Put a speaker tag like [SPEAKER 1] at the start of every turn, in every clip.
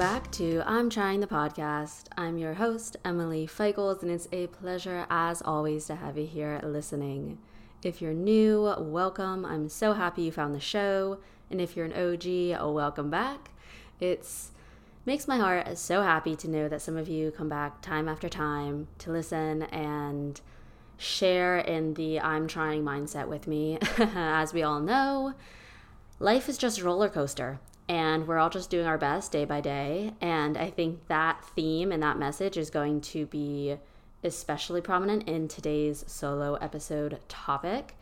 [SPEAKER 1] back to I'm Trying the Podcast. I'm your host, Emily Feichels, and it's a pleasure, as always, to have you here listening. If you're new, welcome. I'm so happy you found the show. And if you're an OG, welcome back. It's makes my heart so happy to know that some of you come back time after time to listen and share in the I'm trying mindset with me. As we all know, life is just a roller coaster and we're all just doing our best day by day. And I think that theme and that message is going to be especially prominent in today's solo episode topic.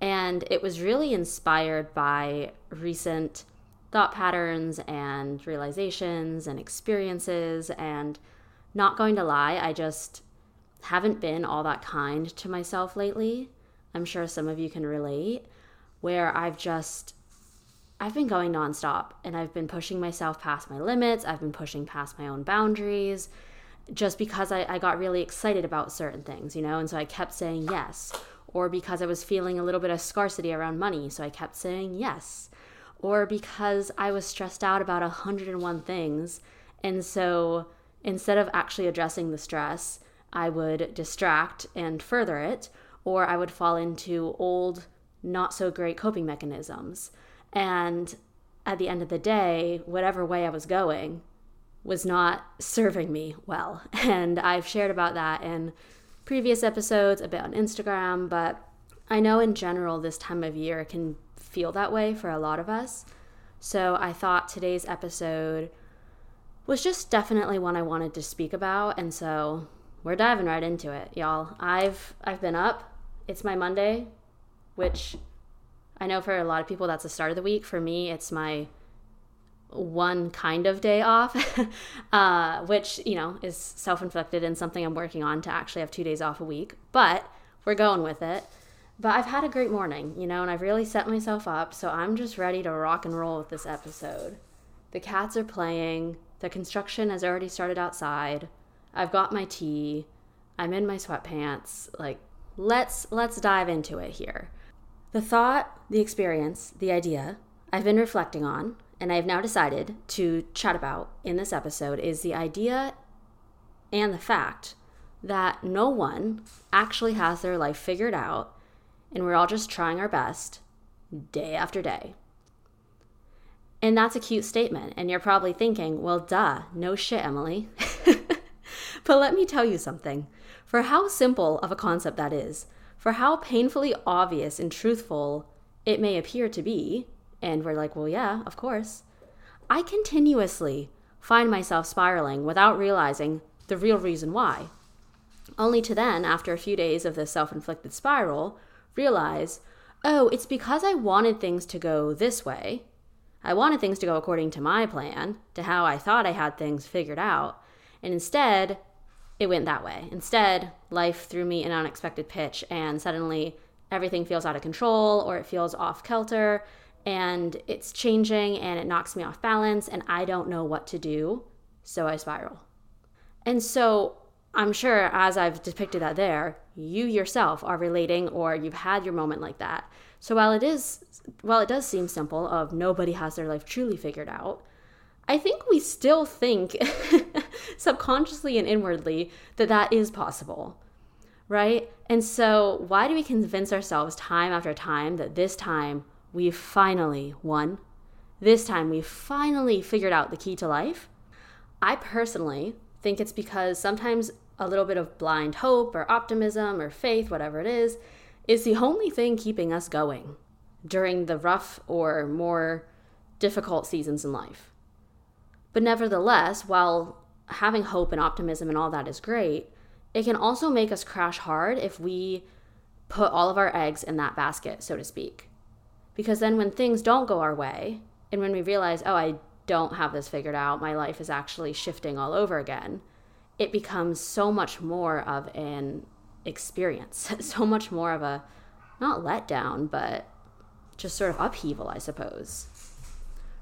[SPEAKER 1] And it was really inspired by recent thought patterns and realizations and experiences. And not going to lie, I just haven't been all that kind to myself lately. I'm sure some of you can relate, where I've just I've been going nonstop and I've been pushing myself past my limits. I've been pushing past my own boundaries just because I, I got really excited about certain things, you know, and so I kept saying yes. Or because I was feeling a little bit of scarcity around money, so I kept saying yes. Or because I was stressed out about 101 things, and so instead of actually addressing the stress, I would distract and further it, or I would fall into old, not so great coping mechanisms. And at the end of the day, whatever way I was going was not serving me well. And I've shared about that in previous episodes, a bit on Instagram, but I know in general this time of year can feel that way for a lot of us. So I thought today's episode was just definitely one I wanted to speak about. And so we're diving right into it, y'all. I've I've been up. It's my Monday, which I know for a lot of people that's the start of the week. For me, it's my one kind of day off, uh, which you know is self-inflicted and something I'm working on to actually have two days off a week. But we're going with it. But I've had a great morning, you know, and I've really set myself up, so I'm just ready to rock and roll with this episode. The cats are playing. The construction has already started outside. I've got my tea. I'm in my sweatpants. Like, let's let's dive into it here. The thought, the experience, the idea I've been reflecting on and I've now decided to chat about in this episode is the idea and the fact that no one actually has their life figured out and we're all just trying our best day after day. And that's a cute statement. And you're probably thinking, well, duh, no shit, Emily. But let me tell you something. For how simple of a concept that is, for how painfully obvious and truthful it may appear to be, and we're like, well, yeah, of course, I continuously find myself spiraling without realizing the real reason why. Only to then, after a few days of this self inflicted spiral, realize, oh, it's because I wanted things to go this way. I wanted things to go according to my plan, to how I thought I had things figured out. And instead, it went that way. Instead, life threw me an unexpected pitch, and suddenly everything feels out of control or it feels off kilter and it's changing and it knocks me off balance, and I don't know what to do. So I spiral. And so I'm sure as I've depicted that there, you yourself are relating or you've had your moment like that. So while it is while it does seem simple of nobody has their life truly figured out, I think we still think subconsciously and inwardly that that is possible, right? And so, why do we convince ourselves time after time that this time we finally won? This time we finally figured out the key to life? I personally think it's because sometimes a little bit of blind hope or optimism or faith, whatever it is, is the only thing keeping us going during the rough or more difficult seasons in life. But nevertheless, while having hope and optimism and all that is great, it can also make us crash hard if we put all of our eggs in that basket, so to speak. Because then when things don't go our way, and when we realize, oh, I don't have this figured out, my life is actually shifting all over again, it becomes so much more of an experience, so much more of a not letdown, but just sort of upheaval, I suppose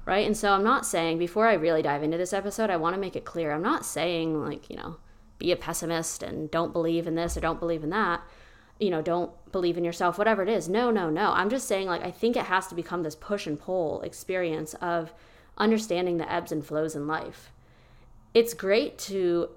[SPEAKER 1] right? And so I'm not saying, before I really dive into this episode, I want to make it clear I'm not saying, like, you know, be a pessimist and don't believe in this or don't believe in that, you know, don't believe in yourself, whatever it is. No, no, no. I'm just saying, like, I think it has to become this push and pull experience of understanding the ebbs and flows in life. it's great to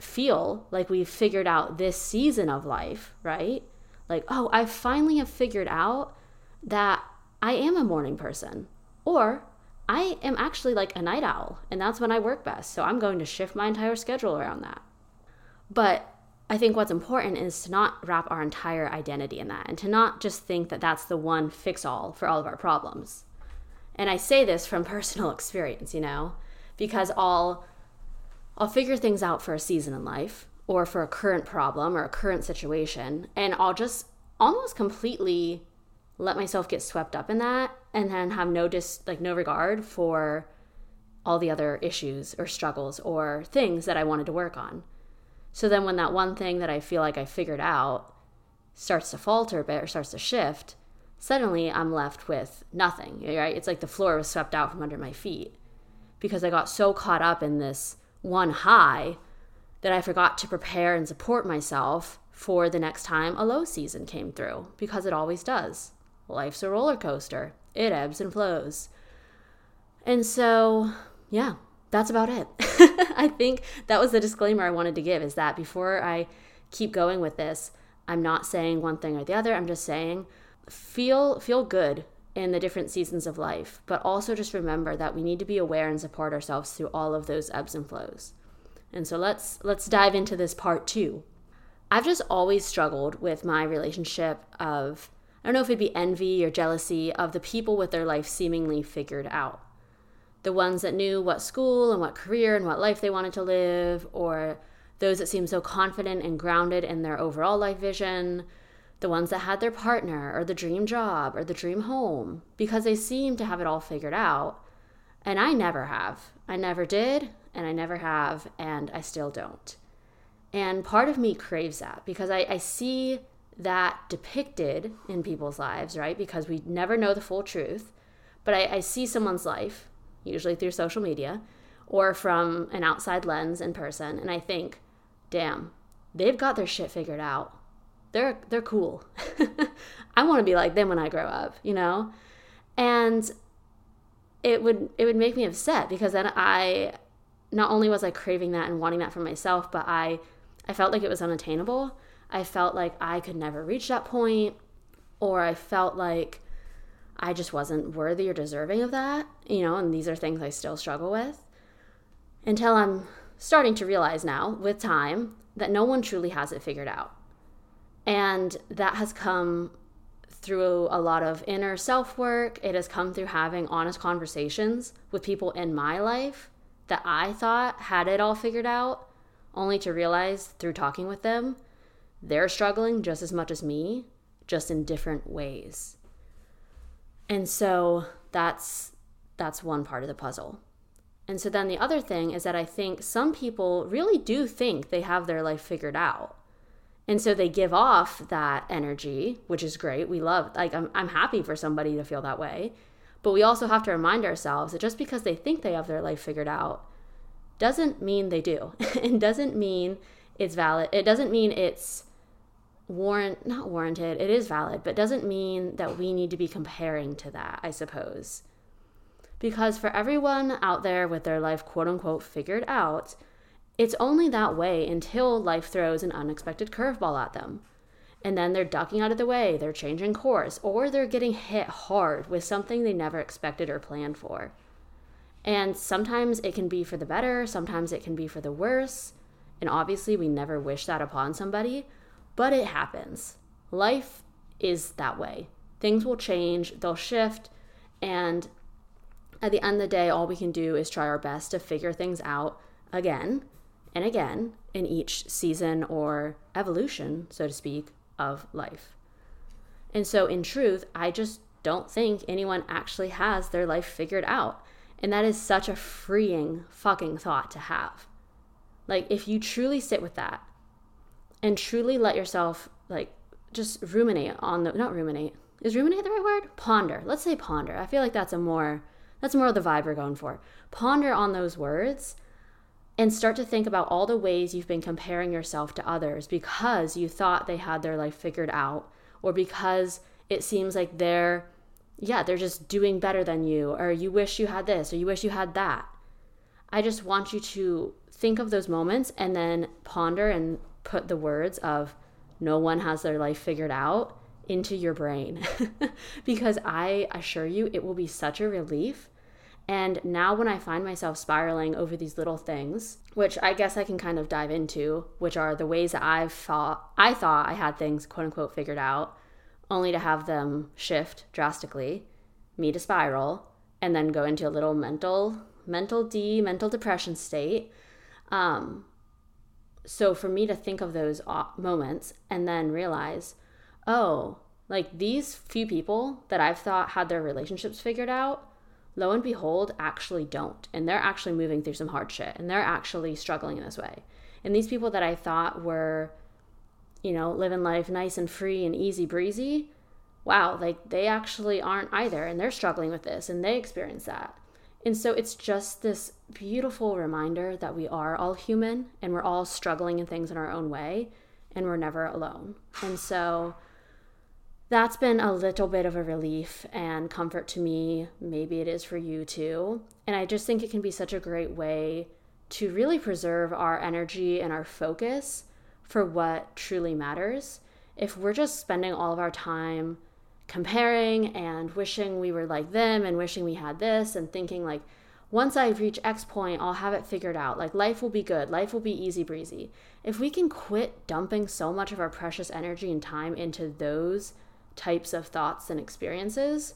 [SPEAKER 1] feel like we've figured out this season of life, right? Like, oh, I finally have figured out that I am a morning person. Or I am actually like a night owl, and that's when I work best. So I'm going to shift my entire schedule around that. But I think what's important is to not wrap our entire identity in that and to not just think that that's the one fix all for all of our problems. And I say this from personal experience, you know, because I'll I'll figure things out for a season in life or for a current problem or a current situation and I'll just almost completely let myself get swept up in that and then have no dis like no regard for all the other issues or struggles or things that I wanted to work on. So then when that one thing that I feel like I figured out starts to falter a bit or starts to shift, suddenly I'm left with nothing, right? It's like the floor was swept out from under my feet because I got so caught up in this one high that I forgot to prepare and support myself for the next time a low season came through because it always does. Life's a roller coaster, it ebbs and flows. And so, yeah, that's about it. I think that was the disclaimer I wanted to give is that before I keep going with this, I'm not saying one thing or the other. I'm just saying feel feel good in the different seasons of life, but also just remember that we need to be aware and support ourselves through all of those ebbs and flows. And so let's let's dive into this part 2. I've just always struggled with my relationship of I don't know if it'd be envy or jealousy of the people with their life seemingly figured out. The ones that knew what school and what career and what life they wanted to live, or those that seemed so confident and grounded in their overall life vision, the ones that had their partner or the dream job or the dream home because they seem to have it all figured out. And I never have. I never did, and I never have, and I still don't. And part of me craves that because I, I see that depicted in people's lives, right? Because we never know the full truth. But I, I see someone's life, usually through social media or from an outside lens in person, and I think, damn, they've got their shit figured out they're they're cool. I want to be like them when I grow up, you know? And it would it would make me upset because then I not only was I craving that and wanting that for myself, but I I felt like it was unattainable. I felt like I could never reach that point or I felt like I just wasn't worthy or deserving of that, you know, and these are things I still struggle with. Until I'm starting to realize now with time that no one truly has it figured out. And that has come through a lot of inner self work. It has come through having honest conversations with people in my life that I thought had it all figured out, only to realize through talking with them, they're struggling just as much as me, just in different ways. And so that's that's one part of the puzzle. And so then the other thing is that I think some people really do think they have their life figured out. And so they give off that energy, which is great. We love, like, I'm, I'm happy for somebody to feel that way. But we also have to remind ourselves that just because they think they have their life figured out doesn't mean they do. it doesn't mean it's valid. It doesn't mean it's warrant, not warranted, it is valid, but doesn't mean that we need to be comparing to that, I suppose. Because for everyone out there with their life quote unquote figured out, it's only that way until life throws an unexpected curveball at them. And then they're ducking out of the way, they're changing course, or they're getting hit hard with something they never expected or planned for. And sometimes it can be for the better, sometimes it can be for the worse. And obviously, we never wish that upon somebody, but it happens. Life is that way. Things will change, they'll shift, and at the end of the day, all we can do is try our best to figure things out again and again in each season or evolution, so to speak, of life. And so, in truth, I just don't think anyone actually has their life figured out. And that is such a freeing fucking thought to have. Like, if you truly sit with that and truly let yourself, like, just ruminate on the, not ruminate, is ruminate the right word? Ponder. Let's say ponder. I feel like that's a more, that's more of the vibe we're going for. Ponder on those words and start to think about all the ways you've been comparing yourself to others because you thought they had their life figured out or because it seems like they're yeah they're just doing better than you or you wish you had this or you wish you had that i just want you to think of those moments and then ponder and put the words of no one has their life figured out into your brain because I assure you it will be such a relief. And now, when I find myself spiraling over these little things, which I guess I can kind of dive into, which are the ways that I've thought I thought I had things quote unquote figured out, only to have them shift drastically, me to spiral, and then go into a little mental mental D, mental depression state. Um, so for me to think of those moments and then realize, oh, like these few people that I've thought had their relationships figured out, lo and behold, actually don't. And they're actually moving through some hard shit and they're actually struggling in this way. And these people that I thought were, you know, living life nice and free and easy breezy, wow, like they actually aren't either. And they're struggling with this and they experience that. And so it's just this beautiful reminder that we are all human and we're all struggling in things in our own way and we're never alone. And so that's been a little bit of a relief and comfort to me. Maybe it is for you too. And I just think it can be such a great way to really preserve our energy and our focus for what truly matters. If we're just spending all of our time comparing and wishing we were like them and wishing we had this and thinking like once I reach X point, I'll have it figured out. Like life will be good, life will be easy breezy. If we can quit dumping so much of our precious energy and time into those types of thoughts and experiences,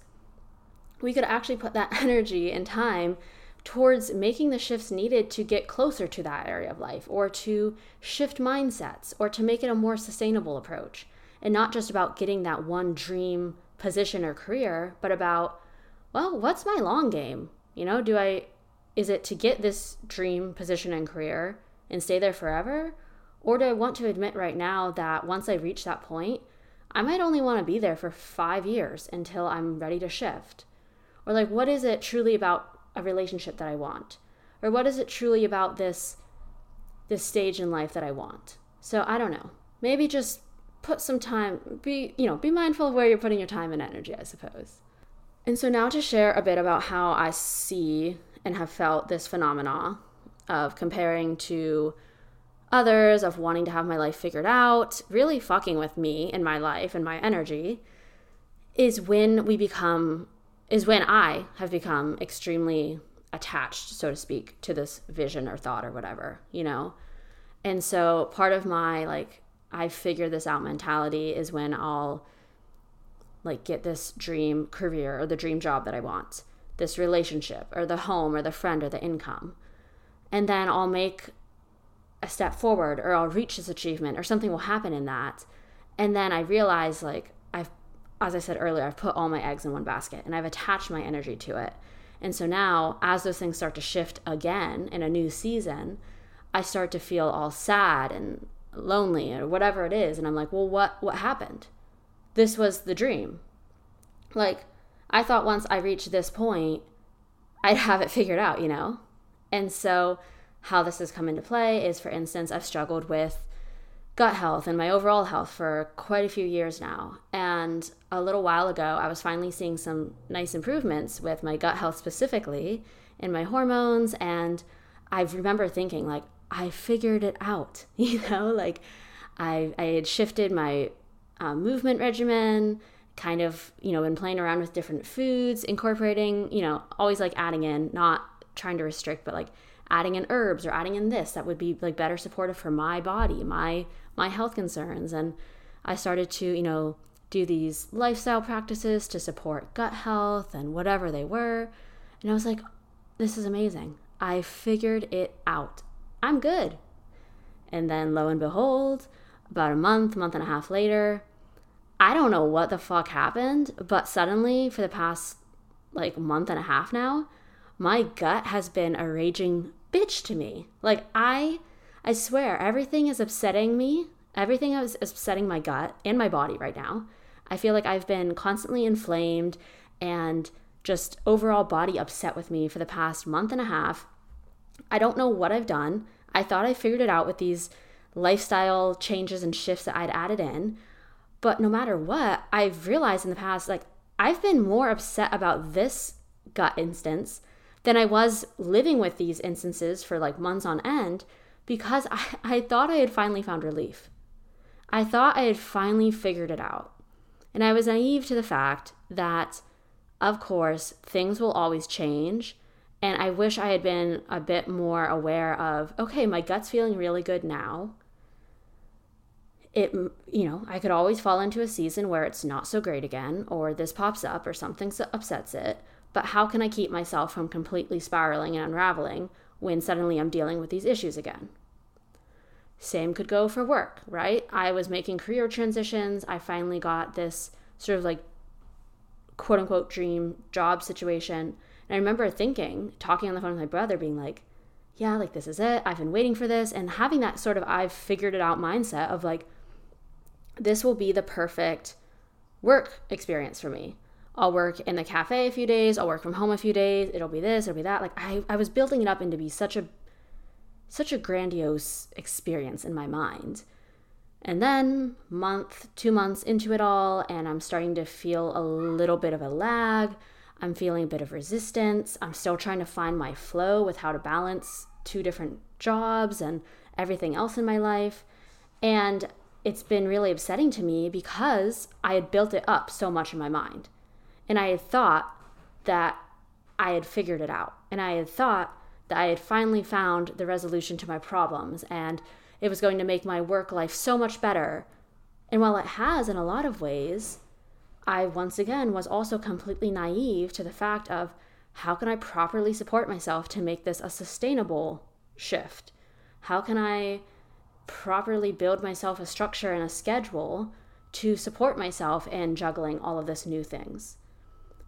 [SPEAKER 1] we could actually put that energy and time towards making the shifts needed to get closer to that area of life or to shift mindsets or to make it a more sustainable approach and not just about getting that one dream position or career, but about, well, what's my long game? You know, do I, is it to get this dream position and career and stay there forever? Or do I want to admit right now that once I reach that point, I might only want to be there for five years until I'm ready to shift? Or like, what is it truly about a relationship that I want? Or what is it truly about this this stage in life that I want? So I don't know. Maybe just put some time be you know be mindful of where you're putting your time and energy i suppose. And so now to share a bit about how i see and have felt this phenomena of comparing to others of wanting to have my life figured out really fucking with me and my life and my energy is when we become is when i have become extremely attached so to speak to this vision or thought or whatever you know? And so part of my like I figure this out mentality is when I'll like get this dream career or the dream job that I want, this relationship or the home or the friend or the income. And then I'll make a step forward or I'll reach this achievement or something will happen in that. And then I realize like I've as I said earlier, I've put all my eggs in one basket and I've attached my energy to it. And so now as those things start to shift again in a new season, I start to feel all sad and lonely or whatever it is. And i'm like well what what happened? This was the dream. Like i thought once i reached this point i'd have it figured out you know? And so how this has come into play is for instance i've struggled with gut health and my overall health for quite a few years now. And a little while ago i was finally seeing some nice improvements with my gut health specifically in my hormones. And i remember thinking like I figured it out, you know, like I, I had shifted my um, movement regimen, kind of, you know, been playing around with different foods, incorporating, you know, always like adding in, not trying to restrict, but like adding in herbs or adding in this that would be like better supportive for my body, my my health concerns. And I started to, you know, do these lifestyle practices to support gut health and whatever they were. And I was like, this is amazing. I figured it out. I'm good. And then lo and behold, about a month, month and a half later, I don't know what the fuck happened, but suddenly for the past like month and a half now, my gut has been a raging bitch to me. Like I I swear everything is upsetting me. Everything is upsetting my gut and my body right now. I feel like I've been constantly inflamed and just overall body upset with me for the past month and a half. I don't know what I've done. I thought I figured it out with these lifestyle changes and shifts that I'd added in. But no matter what, I've realized in the past, like, I've been more upset about this gut instance than I was living with these instances for like months on end because I, I thought I had finally found relief. I thought I had finally figured it out. And I was naive to the fact that, of course, things will always change. And I wish I had been a bit more aware of okay, my gut's feeling really good now. It, you know, I could always fall into a season where it's not so great again, or this pops up, or something upsets it. But how can I keep myself from completely spiraling and unraveling when suddenly I'm dealing with these issues again? Same could go for work, right? I was making career transitions. I finally got this sort of like quote unquote dream job situation. And I remember thinking, talking on the phone with my brother, being like, yeah, like this is it. I've been waiting for this. And having that sort of I've figured it out mindset of like, this will be the perfect work experience for me. I'll work in the cafe a few days, I'll work from home a few days, it'll be this, it'll be that. Like I, I was building it up into be such a such a grandiose experience in my mind. And then, month, two months into it all, and I'm starting to feel a little bit of a lag. I'm feeling a bit of resistance. I'm still trying to find my flow with how to balance two different jobs and everything else in my life. And it's been really upsetting to me because I had built it up so much in my mind. And I had thought that I had figured it out. And I had thought that I had finally found the resolution to my problems and it was going to make my work life so much better. And while it has in a lot of ways, I once again was also completely naive to the fact of how can I properly support myself to make this a sustainable shift? How can I properly build myself a structure and a schedule to support myself in juggling all of this new things?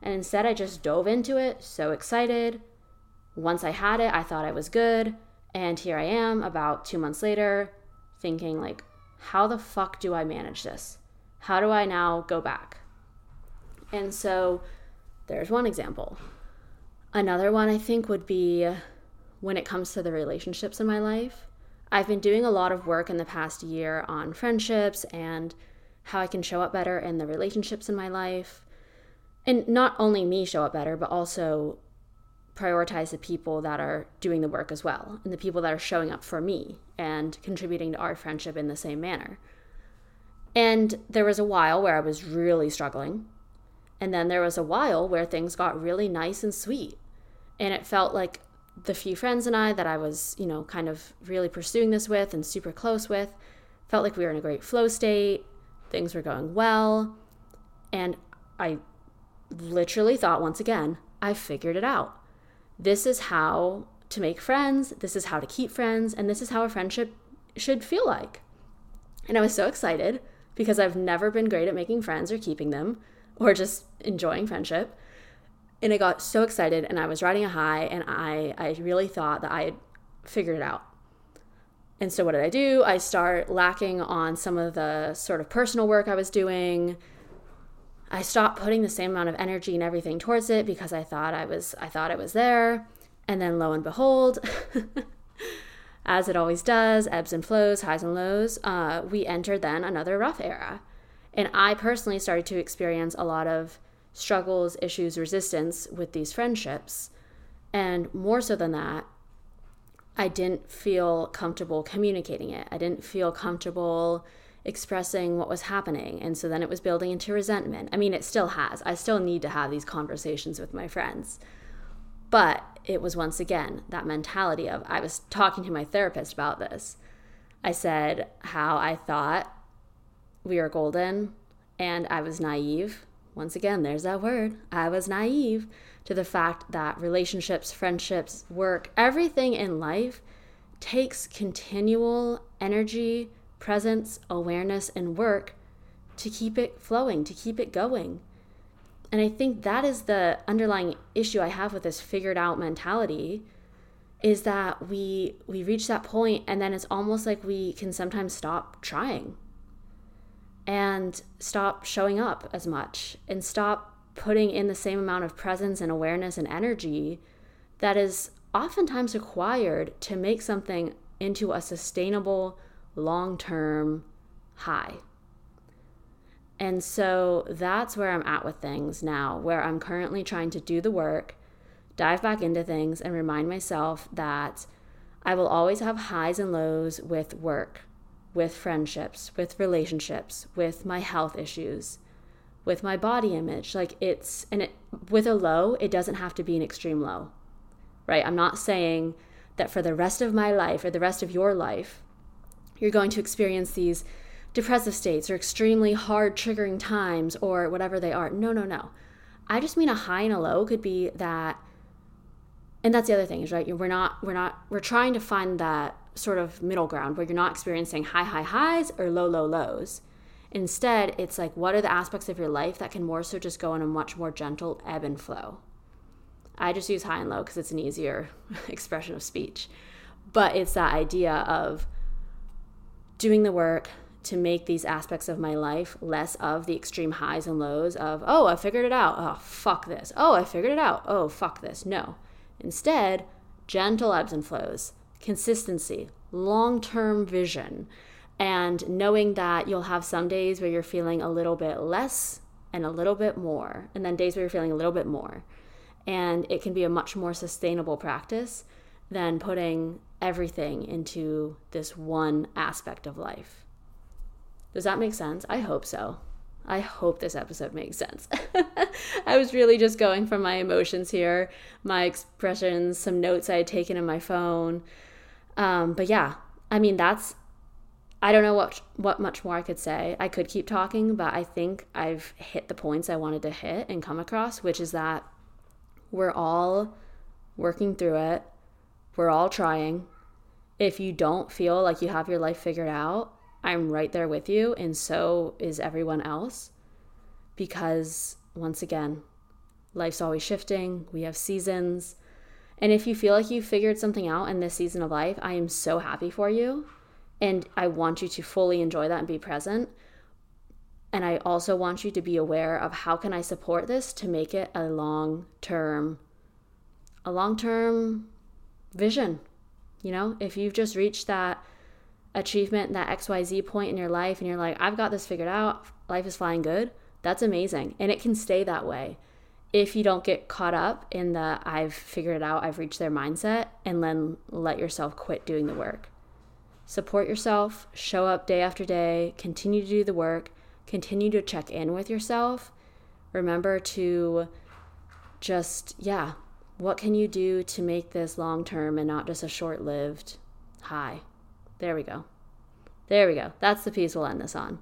[SPEAKER 1] And instead, I just dove into it, so excited, once I had it, I thought I was good. And here I am about two months later thinking, like, how the fuck do I manage this? How do I now go back? And so there's one example. Another one I think would be when it comes to the relationships in my life. I've been doing a lot of work in the past year on friendships and how I can show up better in the relationships in my life. And not only me show up better, but also prioritize the people that are doing the work as well and the people that are showing up for me and contributing to our friendship in the same manner. And there was a while where I was really struggling. And then there was a while where things got really nice and sweet. And it felt like the few friends and I that I was, you know, kind of really pursuing this with and super close with felt like we were in a great flow state. Things were going well. And I literally thought once again, I figured it out this is how to make friends, this is how to keep friends, and this is how a friendship should feel like. And I was so excited because I've never been great at making friends or keeping them or just enjoying friendship. And I got so excited and I was riding a high and I, I really thought that I had figured it out. And so what did I do? I start lacking on some of the sort of personal work I was doing. I stopped putting the same amount of energy and everything towards it because I thought I was I thought it was there. And then lo and behold, as it always does, ebbs and flows, highs and lows, uh, we entered then another rough era. And I personally started to experience a lot of struggles, issues, resistance with these friendships. And more so than that, I didn't feel comfortable communicating it. I didn't feel comfortable expressing what was happening. And so then it was building into resentment. I mean, it still has. I still need to have these conversations with my friends. But it was once again that mentality of I was talking to my therapist about this. I said how I thought we are golden and I was naive. Once again, there's that word. I was naive to the fact that relationships, friendships, work, everything in life takes continual energy, presence, awareness, and work to keep it flowing, to keep it going. And I think that is the underlying issue I have with this figured out mentality is that we we reach that point and then it's almost like we can sometimes stop trying and stop showing up as much and stop putting in the same amount of presence and awareness and energy that is oftentimes required to make something into a sustainable long term high. And so that's where I'm at with things now, where I'm currently trying to do the work, dive back into things and remind myself that I will always have highs and lows with work, with friendships, with relationships, with my health issues, with my body image. Like it's, and it, with a low, it doesn't have to be an extreme low, right? I'm not saying that for the rest of my life or the rest of your life, you're going to experience these depressive states or extremely hard triggering times or whatever they are. No, no, no. I just mean a high and a low could be that and that's the other thing is right we're not we're not we're trying to find that sort of middle ground where you're not experiencing high high highs or low low lows. Instead it's like what are the aspects of your life that can more so just go in a much more gentle ebb and flow? I just use high and low because it's an easier expression of speech. But it's that idea of doing the work to make these aspects of my life less of the extreme highs and lows of oh i figured it out. Oh fuck this. Oh i figured it out. Oh fuck this. No. Instead, gentle ebbs and flows, consistency, long term vision, and knowing that you'll have some days where you're feeling a little bit less and a little bit more, and then days where you're feeling a little bit more. And it can be a much more sustainable practice than putting everything into this one aspect of life. Does that make sense? I hope so. I hope this episode makes sense. I was really just going from my emotions here, my expressions, some notes I had taken in my phone. Um, but yeah, I mean that's I don't know what what much more I could say. I could keep talking, but I think I've hit the points I wanted to hit and come across, which is that we're all working through it. We're all trying. If you don't feel like you have your life figured out, I'm right there with you, and so is everyone else. Because once again, life's always shifting, we have seasons. And if you feel like you figured something out in this season of life, I am so happy for you. And I want you to fully enjoy that and be present. And I also want you to be aware of how can I support this to make it a long term a long term vision. You know, if you've just reached that achievement, that XYZ point in your life, and you're like, I've got this figured out, life is flying good, that's amazing. And it can stay that way if you don't get caught up in the I've figured it out, I've reached there mindset, and then let yourself quit doing the work. Support yourself, show up day after day, continue to do the work, continue to check in with yourself. Remember to just, yeah, what can you do to make this long term and not just a short lived high? There we go. There we go. That's the piece we'll end this on.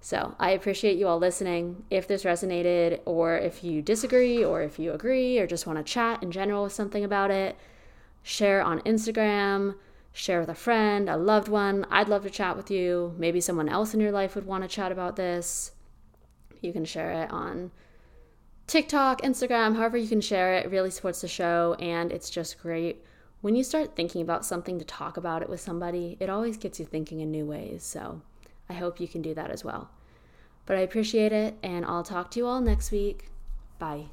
[SPEAKER 1] So I appreciate you all listening. If this resonated, or if you disagree, or if you agree, or just want to chat in general with something about it, share on Instagram, share with a friend, a loved one. I'd love to chat with you. Maybe someone else in your life would want to chat about this. You can share it on TikTok, Instagram, however you can share it. It really supports the show, and it's just great when you start thinking about something to talk about it with somebody, it always gets you thinking in new ways. So I hope you can do that as well. But I appreciate it, and I'll talk to you all next week. Bye.